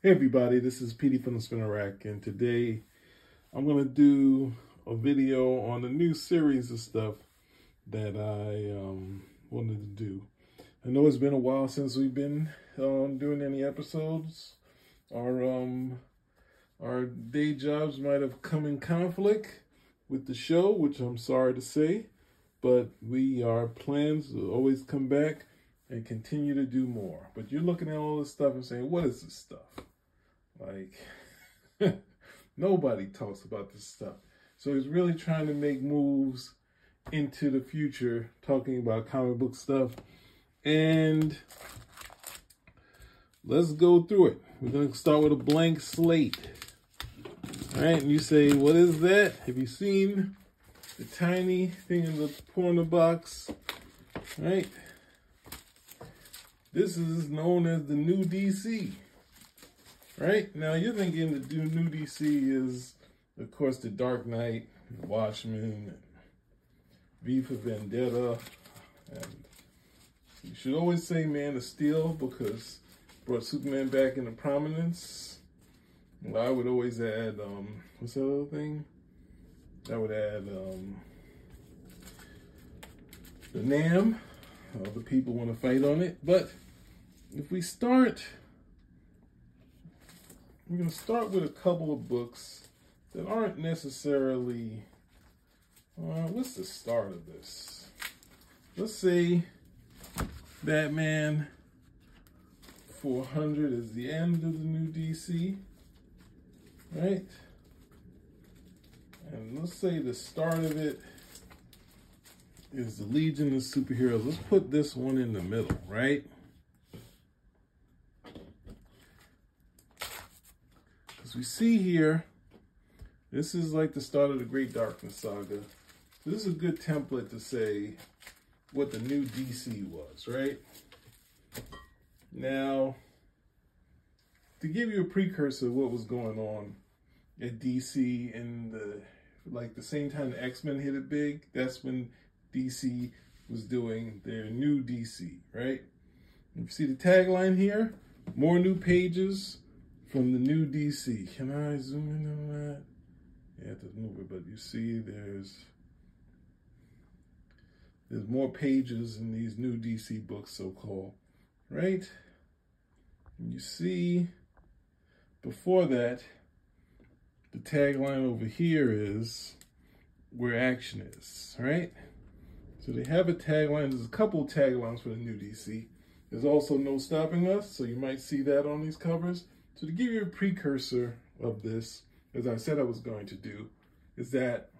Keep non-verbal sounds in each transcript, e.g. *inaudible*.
Hey everybody, this is Petey from the Spinner Rack, and today I'm going to do a video on a new series of stuff that I um, wanted to do. I know it's been a while since we've been um, doing any episodes. Our um, our day jobs might have come in conflict with the show, which I'm sorry to say, but we are plans to always come back and continue to do more. But you're looking at all this stuff and saying, what is this stuff? Like, *laughs* nobody talks about this stuff. So he's really trying to make moves into the future, talking about comic book stuff. And let's go through it. We're going to start with a blank slate. All right, and you say, what is that? Have you seen the tiny thing in the corner box? All right. This is known as the new DC. Right? Now you're thinking the new DC is, of course, the Dark Knight, the Watchmen, V for Vendetta, and you should always say Man of Steel because brought Superman back into prominence. Well, I would always add, um, what's that other thing? I would add um, the NAM. Other people want to fight on it. But if we start, we're going to start with a couple of books that aren't necessarily, uh, what's the start of this? Let's say Batman 400 is the end of the new DC, right? And let's say the start of it is the Legion of Superheroes. Let's put this one in the middle, right? As we see here, this is like the start of the Great Darkness Saga. This is a good template to say what the new DC was, right? Now, to give you a precursor of what was going on at DC in the like the same time the X-Men hit it big, that's when DC was doing their new DC, right? You see the tagline here? More new pages from the new DC. Can I zoom in on that? Yeah, to move it, but you see there's there's more pages in these new DC books, so-called, right? And you see before that, the tagline over here is where action is, right? So they have a tagline. There's a couple taglines for the new DC. There's also No Stopping Us, so you might see that on these covers. So to give you a precursor of this, as I said I was going to do, is that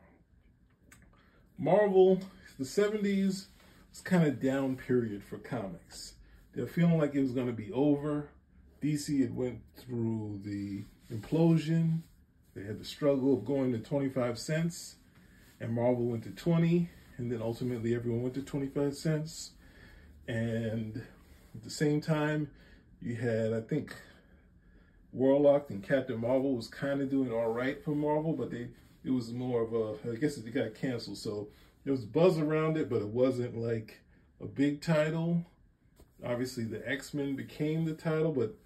Marvel, the 70s, was kind of down period for comics. They're feeling like it was going to be over. DC had went through the implosion. They had the struggle of going to 25 cents, and Marvel went to 20, and then ultimately everyone went to 25 cents. And at the same time, you had, I think, Warlock and Captain Marvel was kind of doing all right for Marvel, but they it was more of a, I guess it got canceled. So there was buzz around it, but it wasn't like a big title. Obviously, the X-Men became the title, but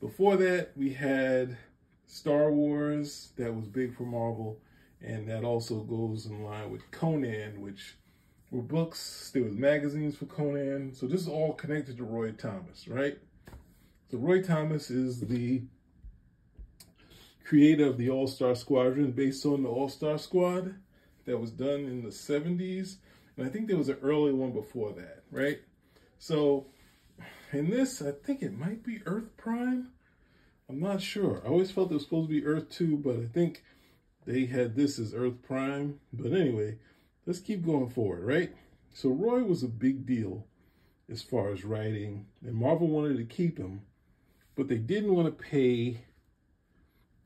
before that, we had Star Wars, that was big for Marvel, and that also goes in line with Conan, which were books, there was magazines for Conan. So this is all connected to Roy Thomas, right? So Roy Thomas is the creator of the All-Star Squadron based on the All-Star Squad that was done in the 70s. And I think there was an early one before that, right? So in this, I think it might be Earth Prime. I'm not sure. I always felt it was supposed to be Earth 2, but I think they had this as Earth Prime. But anyway, let's keep going forward, right? So Roy was a big deal as far as writing, and Marvel wanted to keep him, but they didn't want to pay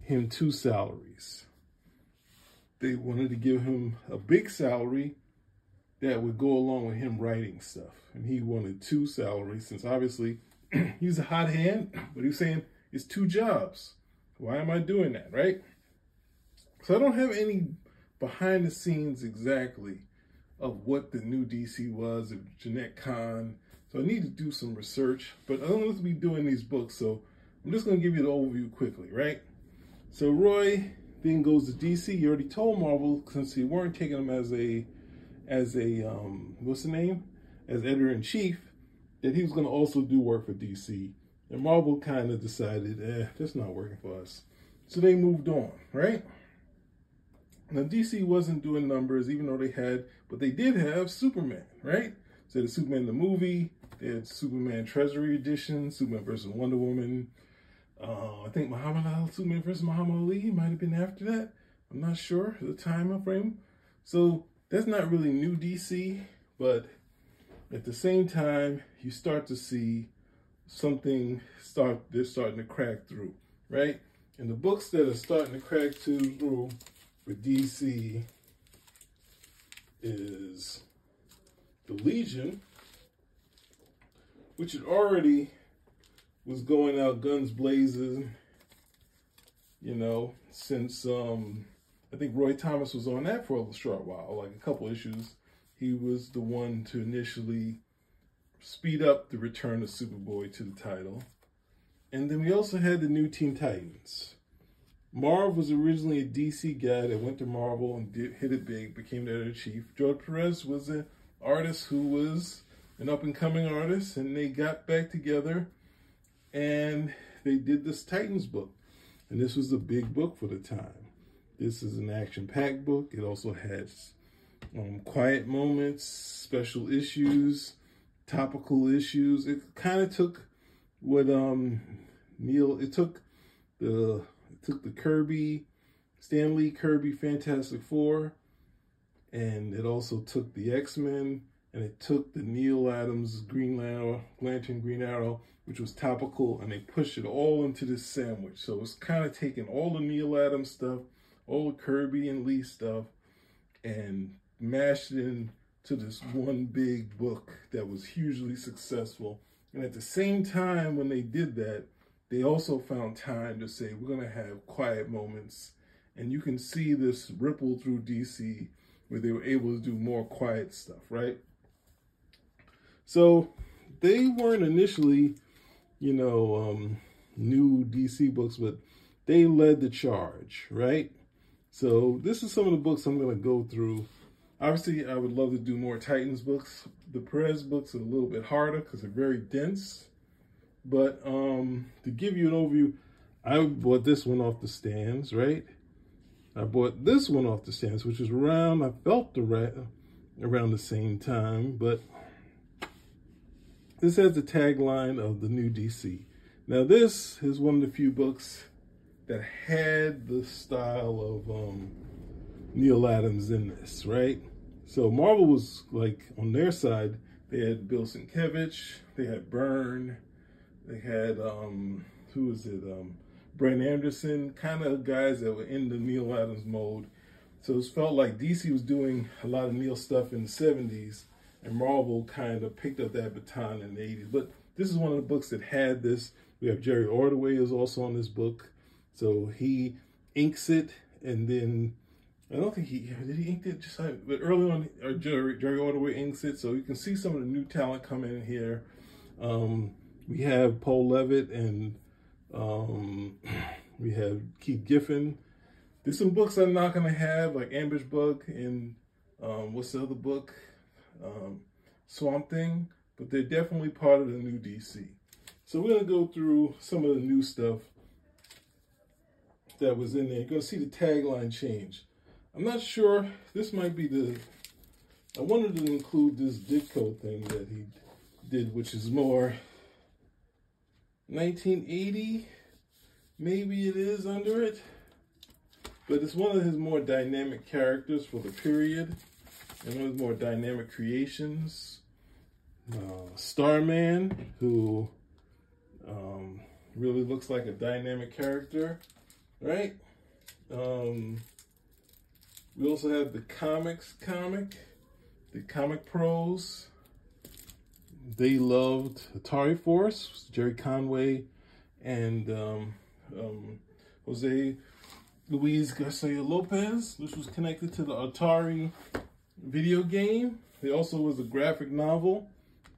him two salaries. They wanted to give him a big salary that would go along with him writing stuff. And he wanted two salaries since obviously *clears throat* he's a hot hand, *clears throat* but he's saying it's two jobs. Why am I doing that, right? So I don't have any behind the scenes exactly of what the new DC was, of Jenette Kahn. So I need to do some research, but I don't want to be doing these books, so I'm just going to give you the overview quickly, right? So Roy then goes to DC. He already told Marvel since he weren't taking him as a as a um, what's the name as editor in chief that he was going to also do work for DC. And Marvel kind of decided, eh, that's not working for us. So they moved on, right? Now DC wasn't doing numbers, even though they had, but they did have Superman, right? So the Superman the movie, they had Superman Treasury Edition, Superman versus Wonder Woman. Uh, I think Muhammad Ali, Superman versus Muhammad Ali might have been after that. I'm not sure the time frame. So that's not really new DC, but at the same time, you start to see something start they're starting to crack through, right? And the books that are starting to crack through for DC is the Legion, which had already was going out guns blazing, you know, since um I think Roy Thomas was on that for a short while, like a couple issues. He was the one to initially speed up the return of Superboy to the title. And then we also had the new Teen Titans. Marv was originally a DC guy that went to Marvel and did, hit it big, became the editor-chief. George Perez was an artist who was an up-and-coming artist, and they got back together and they did this Titans book. And this was a big book for the time. This is an action-packed book. It also has um, quiet moments, special issues, topical issues. It kind of took what um Neal. It took the it took the Kirby, Stan Lee Kirby Fantastic Four, and it also took the X Men, and it took the Neal Adams Green Lantern Green Arrow, which was topical, and they pushed it all into this sandwich. So it's kind of taking all the Neal Adams stuff, all the Kirby and Lee stuff, and mashed it into this one big book that was hugely successful. And at the same time, when they did that, they also found time to say, we're going to have quiet moments. And you can see this ripple through DC where they were able to do more quiet stuff, right? So they weren't initially, you know, um, new DC books, but they led the charge, right? So this is some of the books I'm going to go through Obviously, I would love to do more Titans books. The Perez books are a little bit harder because they're very dense. But um, to give you an overview, I bought this one off the stands, right? I bought this one off the stands, which is around, I felt the around the same time, but this has the tagline of the new DC. Now this is one of the few books that had the style of um, Neal Adams in this, right? So Marvel was like on their side, they had Bill Sienkiewicz, they had Byrne, they had um who was it? Um Brent Anderson, kind of guys that were in the Neal Adams mode. So it felt like DC was doing a lot of Neal stuff in the 70s, and Marvel kind of picked up that baton in the 80s. But this is one of the books that had this. We have Jerry Ordway is also on this book. So he inks it, and then I don't think he did he ink it just like, but early on, uh, Jerry, Jerry Ordway inks it, so you can see some of the new talent coming in here. Um, we have Paul Levitz and um, *clears throat* we have Keith Giffen. There's some books I'm not gonna have, like Ambush Bug and um, what's the other book? Um, Swamp Thing, but they're definitely part of the new DC. So we're gonna go through some of the new stuff that was in there. You're gonna see the tagline change. I'm not sure. This might be the. I wanted to include this Ditko thing that he did, which is more 1980. Maybe it is under it. But it's one of his more dynamic characters for the period. And one of more dynamic creations. Uh, Starman, who um, really looks like a dynamic character, right? Um, we also have the comics comic, the comic pros. They loved Atari Force, Jerry Conway and um, um, Jose Luis Garcia Lopez, which was connected to the Atari video game. There also was a graphic novel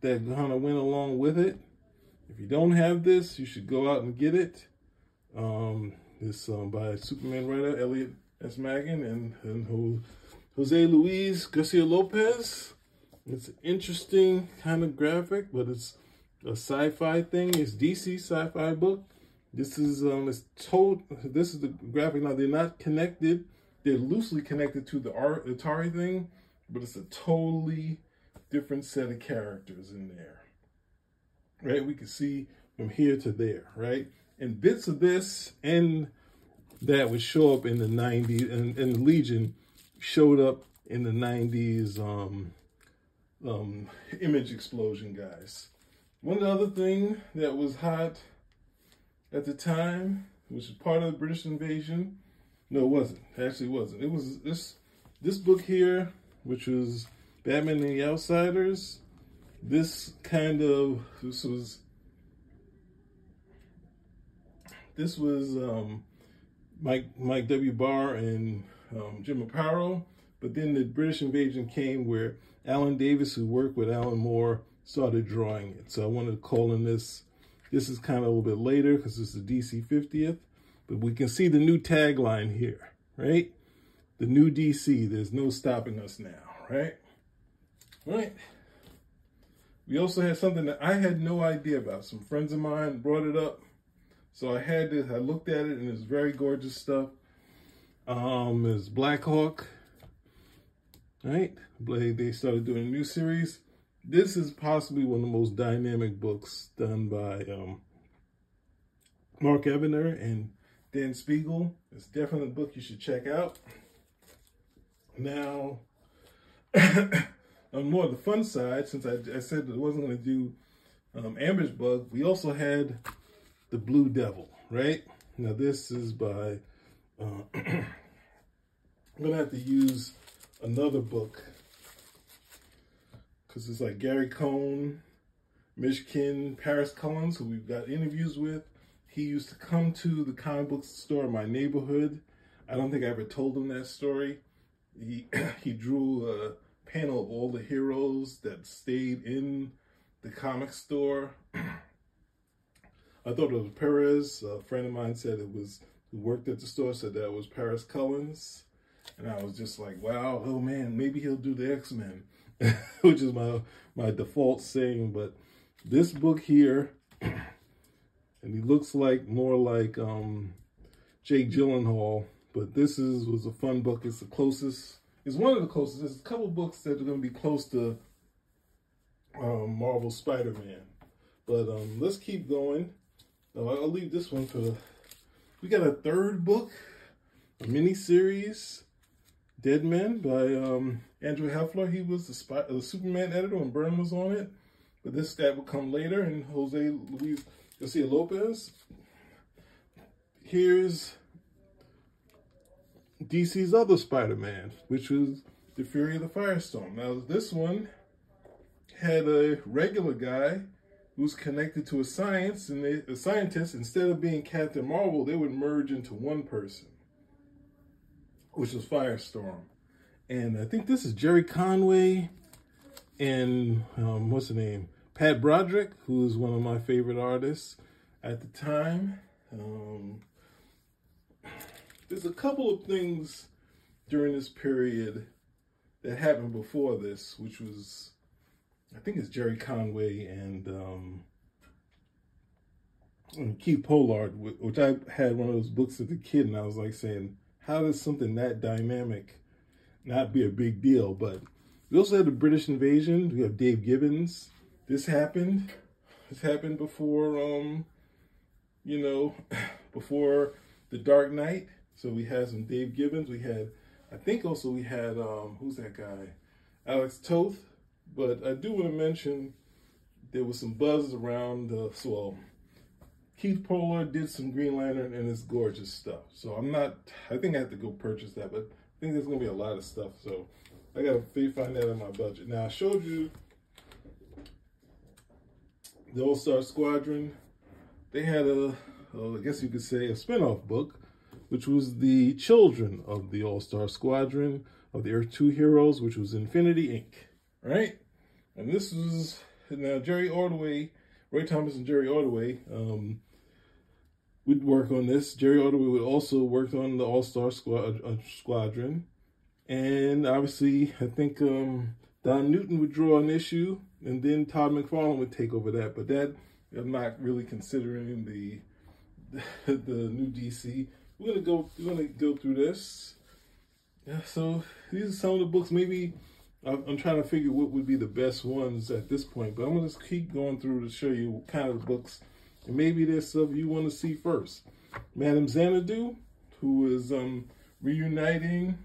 that kind of went along with it. If you don't have this, you should go out and get it. Um, this um, by Superman writer Elliot S. Maggin and, and Jose Luis Garcia Lopez. It's an interesting kind of graphic, but it's a sci-fi thing. It's DC sci-fi book. This is um it's told this is the graphic now they're not connected. They're loosely connected to the Atari thing, but it's a totally different set of characters in there. Right? We can see from here to there, right? And bits of this and that would show up in the 90s and, and the Legion showed up in the 90s um, um, image explosion guys. One other thing that was hot at the time, which is part of the British invasion. No, it wasn't. Actually, it wasn't. It was this this book here, which was Batman and the Outsiders. This kind of this was this was um, Mike Mike W. Barr and um, Jim Aparo. But then the British invasion came where Alan Davis, who worked with Alan Moore, started drawing it. So I wanted to call in this this is kind of a little bit later because it's the DC 50th, but we can see the new tagline here, right? The new DC, there's no stopping us now, right? Right. We also had something that I had no idea about. Some friends of mine brought it up. So I had this, I looked at it and it's very gorgeous stuff. Um, it's Blackhawk, right? They started doing a new series this is possibly one of the most dynamic books done by um, Mark Evanier and Dan Spiegle. It's definitely a book you should check out. Now, *coughs* on more of the fun side, since I, I said I wasn't going to do um, Ambush Bug, we also had The Blue Devil, right? Now, this is by, uh, *coughs* I'm going to have to use another book because it's like Gary Cohn, Mishkin, Paris Cullins, who we've got interviews with. He used to come to the comic book store in my neighborhood. I don't think I ever told him that story. He *clears throat* he drew a panel of all the heroes that stayed in the comic store. *clears throat* I thought it was Perez. A friend of mine said it was who worked at the store said that was Paris Cullins. And I was just like, wow, oh man, maybe he'll do the X-Men. *laughs* which is my my default saying. But this book here, *clears throat* and he looks like more like um, Jake Gyllenhaal. But this is was a fun book. It's the closest. It's one of the closest. There's a couple books that are going to be close to um, Marvel Spider-Man. But um, let's keep going. I'll leave this one for. We got a third book, a mini series Deadman by um, Andrew Helfer. He was the, spy, the Superman editor when Byrne was on it. But this that would come later. And Jose Luis Garcia Lopez. Here's DC's other Spider-Man, which was the Fury of the Firestorm. Now, this one had a regular guy who's connected to a science and a scientist. Instead of being Captain Marvel, they would merge into one person which was Firestorm. And I think this is Jerry Conway and um, what's the name? Pat Broderick, who is one of my favorite artists at the time. Um, there's a couple of things during this period that happened before this, which was, I think it's Jerry Conway and, um, and Keith Pollard, which I had one of those books as a kid, and I was like saying, how does something that dynamic not be a big deal? But we also had the British invasion. We have Dave Gibbons. This happened. This happened before, um, you know, *laughs* before the Dark Knight. So we had some Dave Gibbons. We had, I think also we had, um, who's that guy? Alex Toth. But I do want to mention there was some buzz around, uh, so Keith Pollard did some Green Lantern and it's gorgeous stuff. So I'm not, I think I have to go purchase that, but I think there's going to be a lot of stuff. So I got to find that in my budget. Now I showed you the All-Star Squadron. They had a, I guess you could say a spinoff book, which was the children of the All-Star Squadron of the Earth 2 heroes, which was Infinity Inc., right? And this was, now Jerry Ordway Roy Thomas and Jerry Ordway um, would work on this. Jerry Ordway would also work on the All Star Squad, uh, Squadron, and obviously, I think um, Don Newton would draw an issue, and then Todd McFarlane would take over that. But that I'm not really considering the *laughs* the new DC. We're gonna go. We're gonna go through this. Yeah. So these are some of the books. Maybe I'm trying to figure what would be the best ones at this point. But I'm gonna just keep going through to show you what kind of books, and maybe there's stuff you want to see first. Madame Xanadu, who is um, reuniting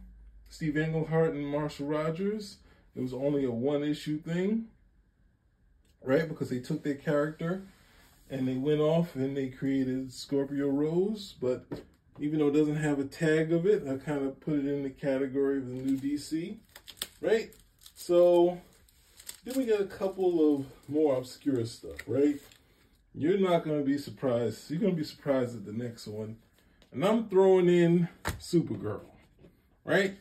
Steve Englehart and Marshall Rogers. It was only a one issue thing, right? Because they took their character and they went off and they created Scorpio Rose. But even though it doesn't have a tag of it, I kind of put it in the category of the new DC, right? So then we got a couple of more obscure stuff, right? You're not going to be surprised. You're going to be surprised at the next one. And I'm throwing in Supergirl, right?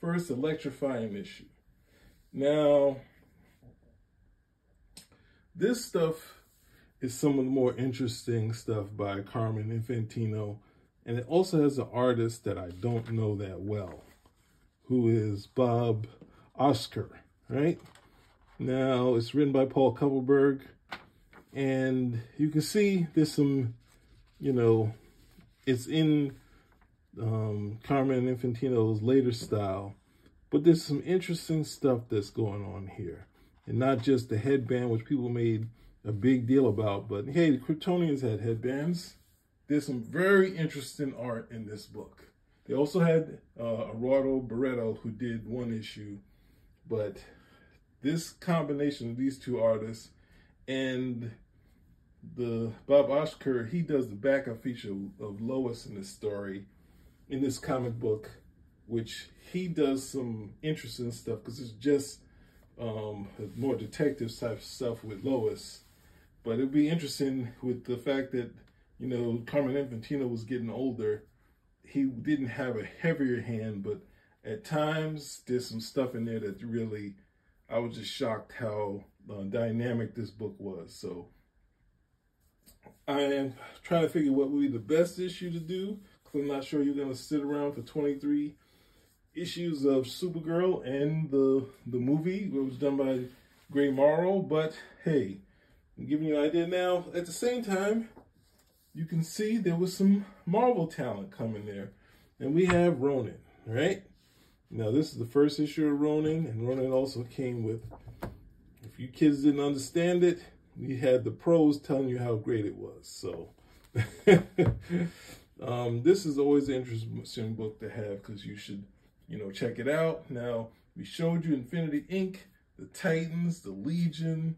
First electrifying issue. Now, this stuff is some of the more interesting stuff by Carmine Infantino. And it also has an artist that I don't know that well, who is Bob Oksner, right? Now, it's written by Paul Kupperberg. And you can see there's some, you know, it's in um, Carmine Infantino's later style. But there's some interesting stuff that's going on here. And not just the headband, which people made a big deal about. But hey, the Kryptonians had headbands. There's some very interesting art in this book. They also had uh, Eduardo Barreto who did one issue, but this combination of these two artists and the Bob Oksner, he does the backup feature of Lois in this story, in this comic book, which he does some interesting stuff because it's just um, more detective type stuff with Lois. But it'd be interesting with the fact that, you know, Carmine Infantino was getting older. He didn't have a heavier hand, but at times there's some stuff in there that really, I was just shocked how uh, dynamic this book was. So I am trying to figure what would be the best issue to do because I'm not sure you're going to sit around for 23 issues of Supergirl and the the movie. It was done by Gray Morrow, but hey, I'm giving you an idea now. At the same time, you can see there was some Marvel talent coming there. And we have Ronin, right? Now, this is the first issue of Ronin, and Ronin also came with, if you kids didn't understand it, we had the pros telling you how great it was. So, *laughs* um, this is always an interesting book to have because you should, you know, check it out. Now, we showed you Infinity Inc., the Titans, the Legion,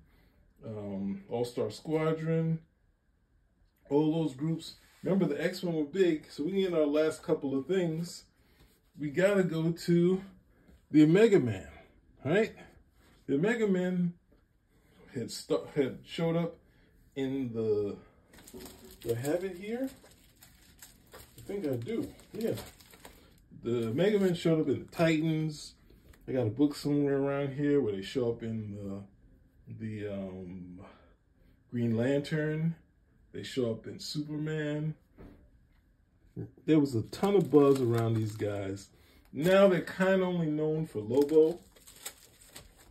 um, All Star Squadron, all those groups. Remember, the X Men were big, so we get our last couple of things. We gotta go to the Omega Man, right? The Omega Man had had showed up in the. Do I have it here? I think I do. Yeah. The Mega Man showed up in the Titans. I got a book somewhere around here where they show up in the the um, Green Lantern. They show up in Superman. There was a ton of buzz around these guys. Now they're kind of only known for Lobo.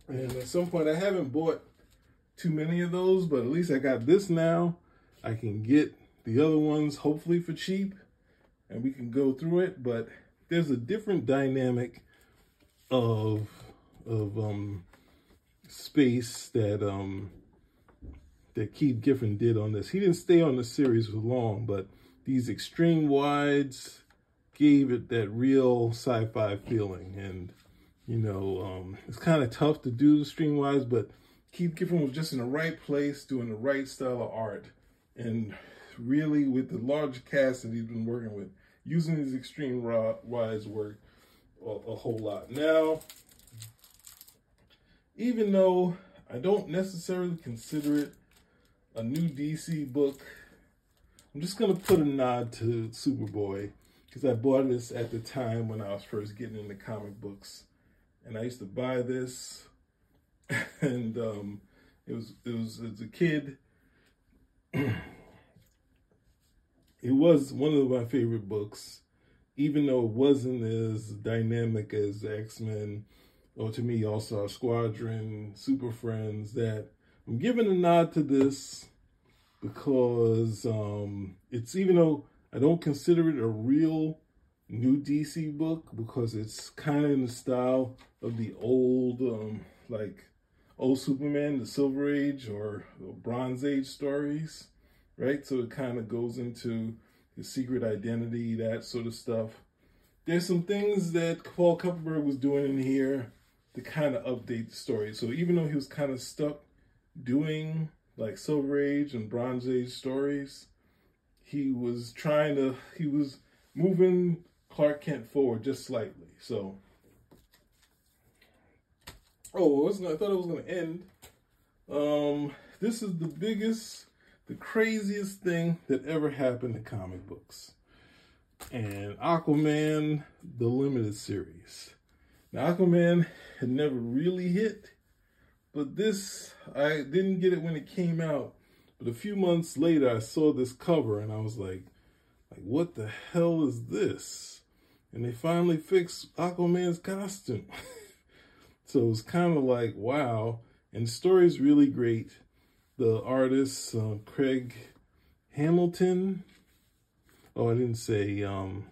And at some point, I haven't bought too many of those, but at least I got this now. I can get the other ones hopefully for cheap and we can go through it. But there's a different dynamic of of um space that um that Keith Giffen did on this. He didn't stay on the series for long, but these extreme wides gave it that real sci-fi feeling. And, you know, um, it's kind of tough to do the stream wides, but Keith Giffen was just in the right place, doing the right style of art. And really, with the large cast that he's been working with, using his extreme wides work a, a whole lot. Now, even though I don't necessarily consider it a new DC book, I'm just going to put a nod to Superboy because I bought this at the time when I was first getting into comic books. And I used to buy this *laughs* and um, It was it was as a kid. *clears throat* it was one of my favorite books, even though it wasn't as dynamic as X Men, or to me also our Squadron, Super Friends. That I'm giving a nod to this because um, it's even though I don't consider it a real new DC book because it's kind of in the style of the old, um, like old Superman, the Silver Age or Bronze Age stories, right? So it kind of goes into his secret identity, that sort of stuff. There's some things that Paul Kupperberg was doing in here to kind of update the story. So even though he was kind of stuck doing like Silver Age and Bronze Age stories, he was trying to, he was moving Clark Kent forward just slightly. So, oh, I thought it was going to end. Um, this is the biggest, the craziest thing that ever happened to comic books. And Aquaman, the limited series. Now, Aquaman had never really hit, but this, I didn't get it when it came out. But a few months later, I saw this cover and I was like, like, what the hell is this? And they finally fixed Aquaman's costume. *laughs* so it was kind of like, wow. And the story is really great. The artist, uh, Craig Hamilton. Oh, I didn't say, um,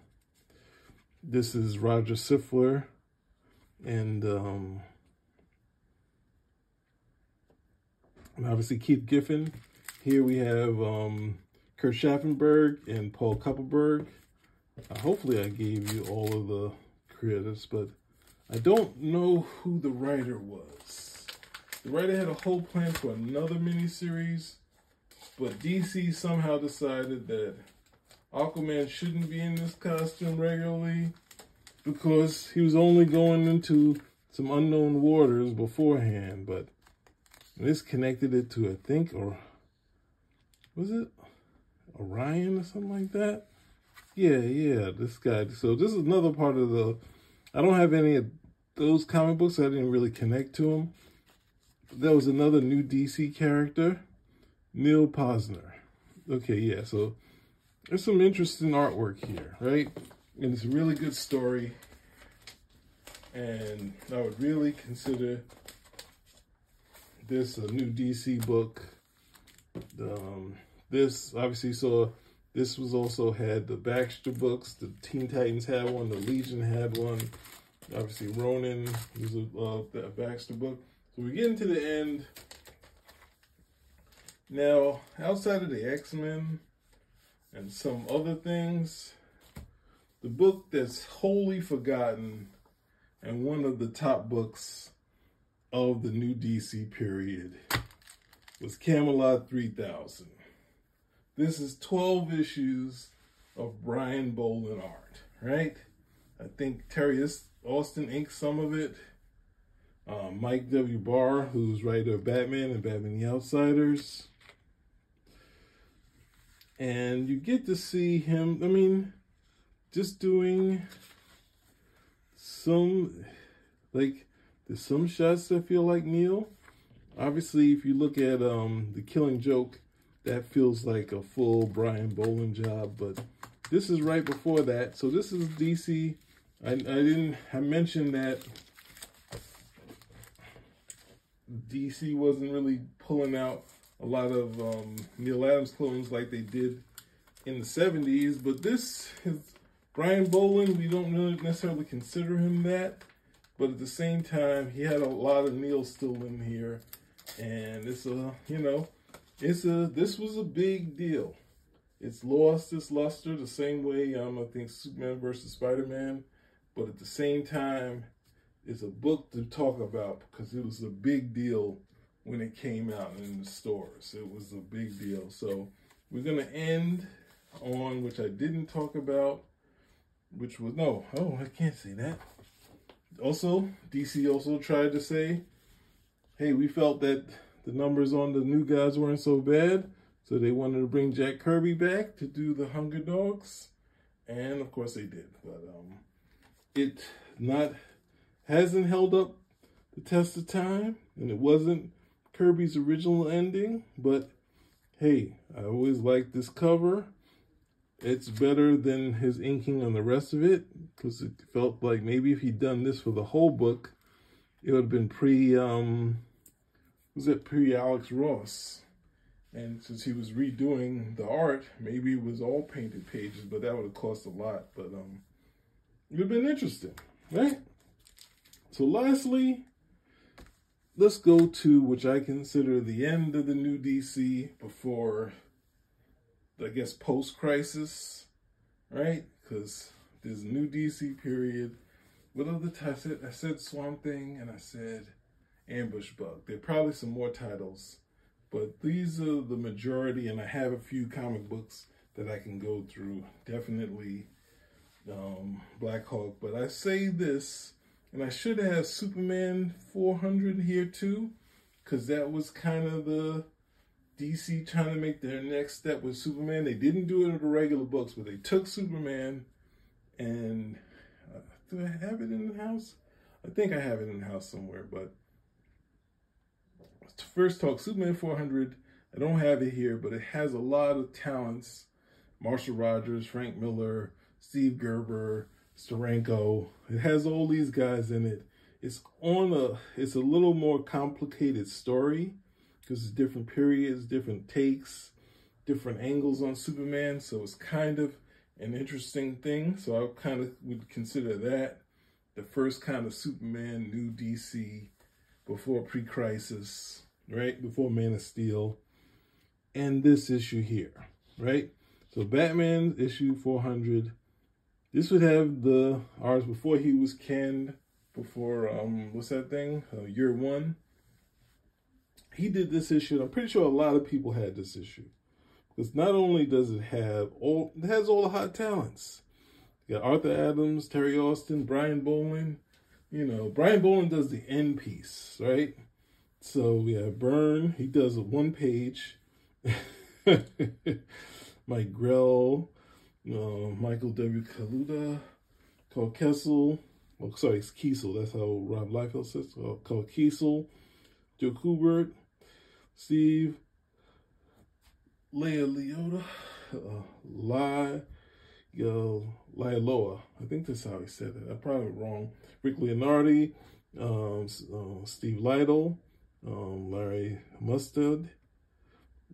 this is Roger Slifer. And, um, and obviously Keith Giffen. Here we have um, Kurt Schaffenberg and Paul Kupperberg. Uh, hopefully I gave you all of the credits, but I don't know who the writer was. The writer had a whole plan for another miniseries, but DC somehow decided that Aquaman shouldn't be in this costume regularly because he was only going into some unknown waters beforehand, but this connected it to, I think, or was it Orion or something like that? Yeah, yeah, this guy. So this is another part of the, I don't have any of those comic books. I didn't really connect to them. There was another new DC character, Neal Pozner. Okay, yeah, so there's some interesting artwork here, right? And it's a really good story. And I would really consider this a new DC book. Um, this obviously saw this was also had the Baxter books. The Teen Titans had one. The Legion had one. Obviously, Ronin was a, uh, Baxter book. So we get into the end. Now, outside of the X-Men and some other things, the book that's wholly forgotten and one of the top books of the new DC period was Camelot 3000. This is 12 issues of Brian Bolland art, right? I think Terry Austin inked some of it. Uh, Mike W. Barr, who's writer of Batman and Batman the Outsiders. And you get to see him, I mean, just doing some, like, there's some shots that feel like Neal. Obviously, if you look at um, The Killing Joke, that feels like a full Brian Bolland job, but this is right before that. So this is DC. I, I didn't, I mentioned that DC wasn't really pulling out a lot of um, Neal Adams clones like they did in the 70s, but this is Brian Bolland. We don't really necessarily consider him that, but at the same time, he had a lot of Neal still in here, and it's a, you know, it's a this was a big deal. It's lost its luster the same way um, I think Superman versus Spider Man, but at the same time, it's a book to talk about because it was a big deal when it came out in the stores. It was a big deal. So we're gonna end on which I didn't talk about, which was no, oh I can't say that. Also, DC also tried to say, hey, we felt that the numbers on the new guys weren't so bad. So they wanted to bring Jack Kirby back to do the Hunger Dogs. And of course they did. But um, it not hasn't held up the test of time. And it wasn't Kirby's original ending, but hey, I always liked this cover. It's better than his inking on the rest of it because it felt like maybe if he'd done this for the whole book, it would have been pre, um, was it pre Alex Ross? And since he was redoing the art, maybe it was all painted pages, but that would have cost a lot. But um, it would have been interesting, right? So lastly, let's go to which I consider the end of the new DC before, I guess, post-crisis, right? Because this new DC period. What other I said? I said Swamp Thing and I said Ambush Bug. There are probably some more titles but these are the majority, and I have a few comic books that I can go through. Definitely um, Blackhawk. But I say this, and I should have Superman 400 here too, because that was kind of the DC trying to make their next step with Superman. They didn't do it in the regular books, but they took Superman and uh, do I have it in the house? I think I have it in the house somewhere, but first talk Superman 400. I don't have it here, but it has a lot of talents. Marshall Rogers, Frank Miller, Steve Gerber, Steranko. It has all these guys in it. It's on a, it's a little more complicated story because it's different periods, different takes, different angles on Superman. So it's kind of an interesting thing. So I kind of would consider that the first kind of Superman new DC before pre-crisis right? Before Man of Steel. And this issue here, right? So Batman issue 400. This would have the ours before he was canned, before, um, what's that thing? Uh, year one. He did this issue. I'm pretty sure a lot of people had this issue. Because not only does it have all, it has all the hot talents. You got Arthur Adams, Terry Austin, Brian Bolland. You know, Brian Bolland does the end piece, right? So we have Byrne. He does a one page. *laughs* Mike Grell, uh, Michael W. Kaluta, Karl Kessel. Oh, sorry, it's Kiesel. That's how Rob Liefeld says. Uh, Karl Kiesel, Joe Kubert, Steve, Leah Leota, uh, Lai, Loa. I think that's how he said it. I'm probably wrong. Rick Leonardi, um, uh, Steve Lightle, um, Larry Mustard,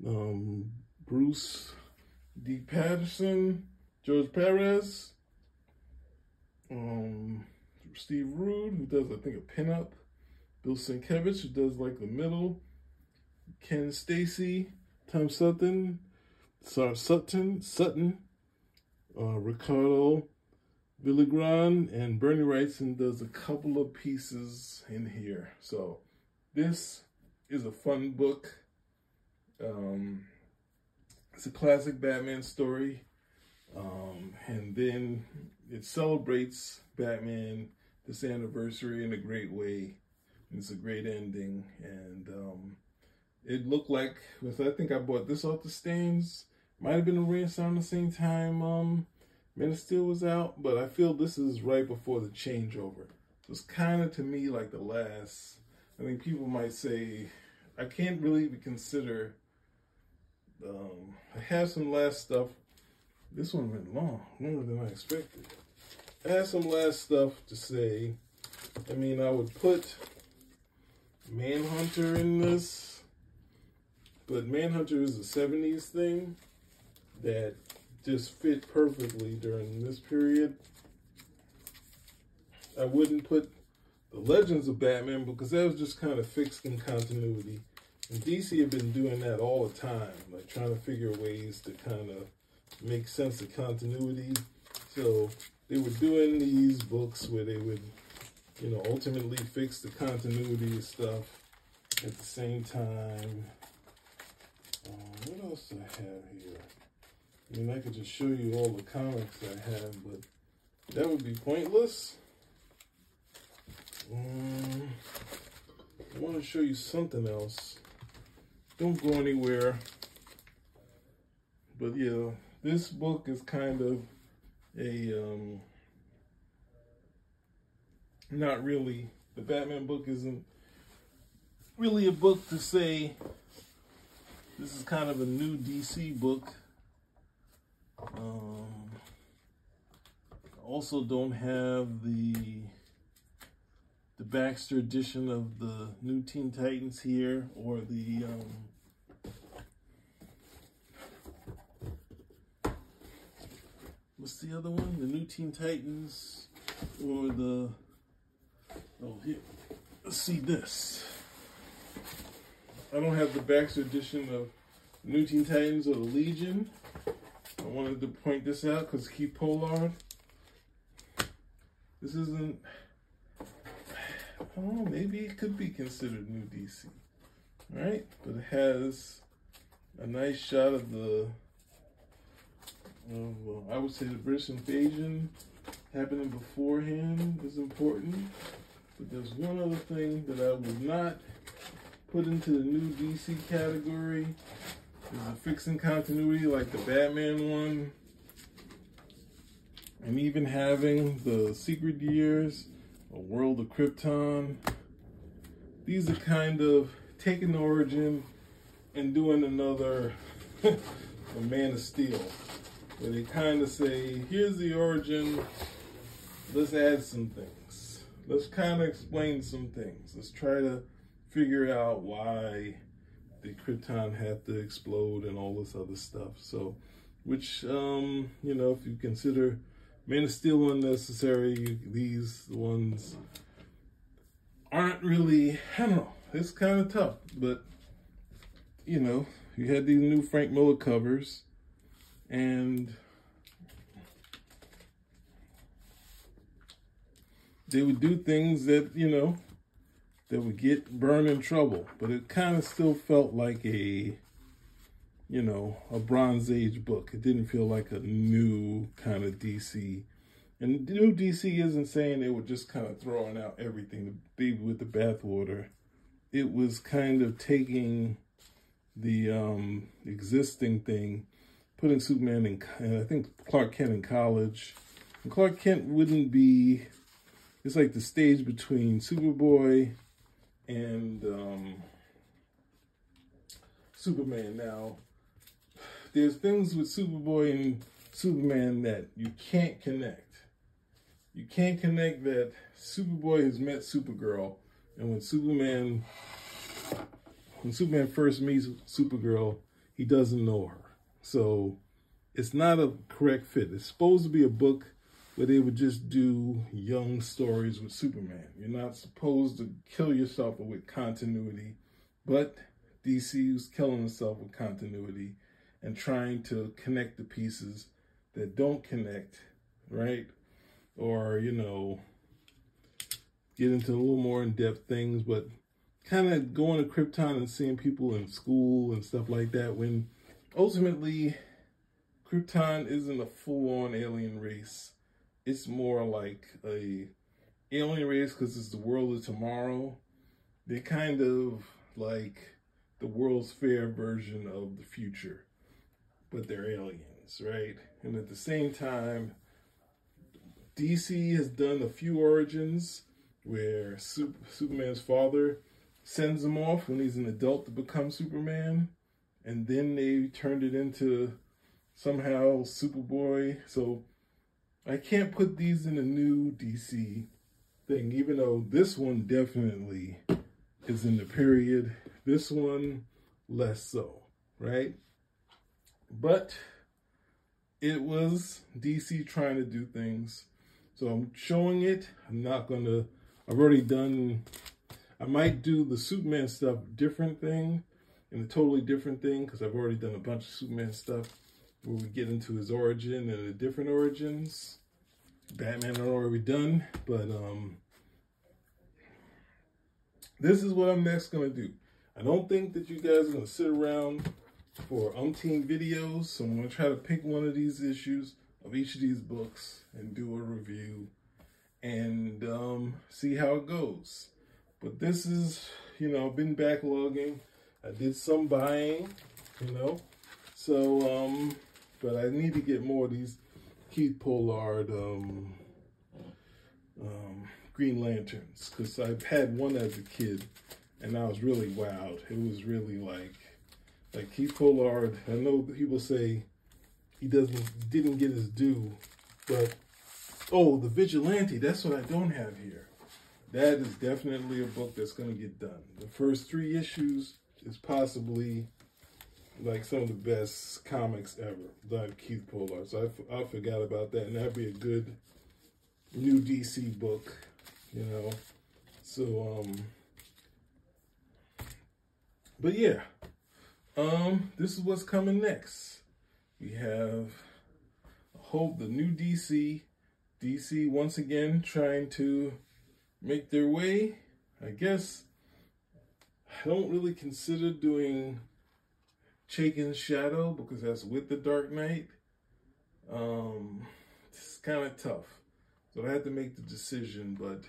um, Bruce D. Patterson, George Perez, um, Steve Rude, who does, I think, a pinup, Bill Sienkiewicz, who does like the middle, Ken Steacy, Tom Sutton, Sar Sutton, Sutton, uh, Ricardo Villagrán, and Bernie Wrightson does a couple of pieces in here. So this is a fun book. Um, it's a classic Batman story. Um, and then it celebrates Batman this anniversary in a great way. It's a great ending. And um, it looked like, I think I bought this off the stands. Might have been a rare around the same time um, Man of Steel was out, but I feel this is right before the changeover. So it's kind of to me like the last I mean, people might say, I can't really consider. Um, I have some last stuff. This one went long, longer than I expected. I have some last stuff to say. I mean, I would put Manhunter in this, but Manhunter is a 70s thing that just fit perfectly during this period. I wouldn't put the Legends of Batman because that was just kind of fixed in continuity. And DC have been doing that all the time, like trying to figure ways to kind of make sense of continuity. So they were doing these books where they would, you know, ultimately fix the continuity of stuff at the same time. Uh, what else I have here? I mean, I could just show you all the comics I have, but that would be pointless. Um, I want to show you something else. Don't go anywhere. But yeah, this book is kind of a, um, not really, the Batman book isn't really a book to say this is kind of a new DC book. Um, also don't have the the Baxter edition of the New Teen Titans here or the um, what's the other one? The New Teen Titans or the oh here let's see this. I don't have the Baxter edition of New Teen Titans or the Legion. I wanted to point this out because Keith Pollard. This isn't, know, maybe it could be considered new DC, right? But it has a nice shot of the, of, uh, I would say the British invasion happening beforehand is important. But there's one other thing that I would not put into the new DC category. A fixing continuity like the Batman one. And even having the Secret Years, a World of Krypton. These are kind of taking the origin and doing another *laughs* a Man of Steel. Where they kind of say, here's the origin, let's add some things. Let's kind of explain some things. Let's try to figure out why the Krypton had to explode and all this other stuff. So, which, um, you know, if you consider Man of Steel unnecessary, these ones aren't really, I don't know, it's kind of tough. But, you know, you had these new Frank Miller covers and they would do things that, you know, that would get burned in trouble, but it kind of still felt like a, you know, a Bronze Age book. It didn't feel like a new kind of DC. And new DC isn't saying they were just kind of throwing out everything, the baby with the bathwater. It was kind of taking the um, existing thing, putting Superman in, and I think Clark Kent in college. And Clark Kent wouldn't be, it's like the stage between Superboy and um, Superman. Now, there's things with Superboy and Superman that you can't connect. You can't connect that Superboy has met Supergirl, and when Superman, when Superman first meets Supergirl, he doesn't know her. So it's not a correct fit. It's supposed to be a book where they would just do young stories with Superman. You're not supposed to kill yourself with continuity, but DC was killing itself with continuity and trying to connect the pieces that don't connect, right? Or, you know, get into a little more in-depth things, but kind of going to Krypton and seeing people in school and stuff like that when ultimately Krypton isn't a full-on alien race it's more like a alien race because it's the world of tomorrow. They're kind of like the World's Fair version of the future, but they're aliens, right? And at the same time, DC has done a few origins where Super, Superman's father sends him off when he's an adult to become Superman, and then they turned it into somehow Superboy. So I can't put these in a new DC thing, even though this one definitely is in the period. This one, less so, right? But it was DC trying to do things. So I'm showing it. I'm not going to, I've already done, I might do the Superman stuff different thing and a totally different thing because I've already done a bunch of Superman stuff where we get into his origin and the different origins. Batman are already done, but um, this is what I'm next gonna do. I don't think that you guys are gonna sit around for umpteen videos, so I'm gonna try to pick one of these issues of each of these books and do a review and um, see how it goes. But this is, you know, I've been backlogging. I did some buying, you know, so, um, but I need to get more of these Keith Pollard um, um, Green Lanterns because I've had one as a kid and I was really wowed. It was really like, like Keith Pollard. I know people say he doesn't didn't get his due, but oh, the Vigilante. That's what I don't have here. That is definitely a book that's going to get done. The first three issues is possibly like some of the best comics ever by Keith Pollard. So I, I forgot about that, and that'd be a good new DC book, you know. So um, but yeah, um, this is what's coming next. We have Hope, the new DC, DC once again trying to make their way. I guess I don't really consider doing Chaykin's Shadow because that's with the Dark Knight. Um, it's kind of tough. So I had to make the decision, but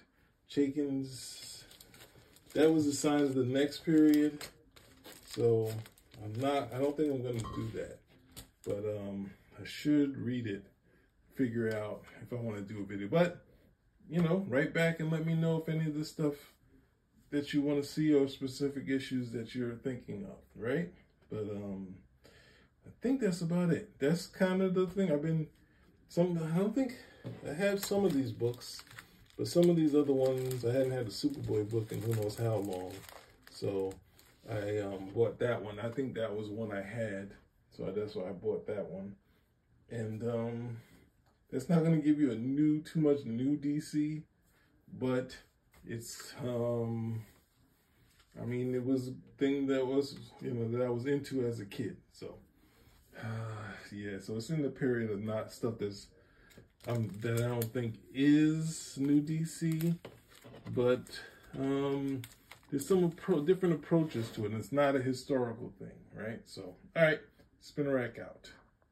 Chaykin's, that was the sign of the next period. So I'm not, I don't think I'm going to do that. But um, I should read it, figure out if I want to do a video. But, you know, write back and let me know if any of the stuff that you want to see or specific issues that you're thinking of, right? But um, I think that's about it. That's kind of the thing. I've been some. I don't think I have some of these books, but some of these other ones I hadn't had a Superboy book in who knows how long. So I um, bought that one. I think that was one I had, so that's why I bought that one. And um, it's not going to give you a new, too much new DC, but it's um, I mean, it was a thing that was, you know, that I was into as a kid. So, uh, *sighs* yeah, so it's in the period of not stuff that's, um, that I don't think is new DC, but, um, there's some appro different approaches to it, and it's not a historical thing, right? So, all right, Spinner Rack out.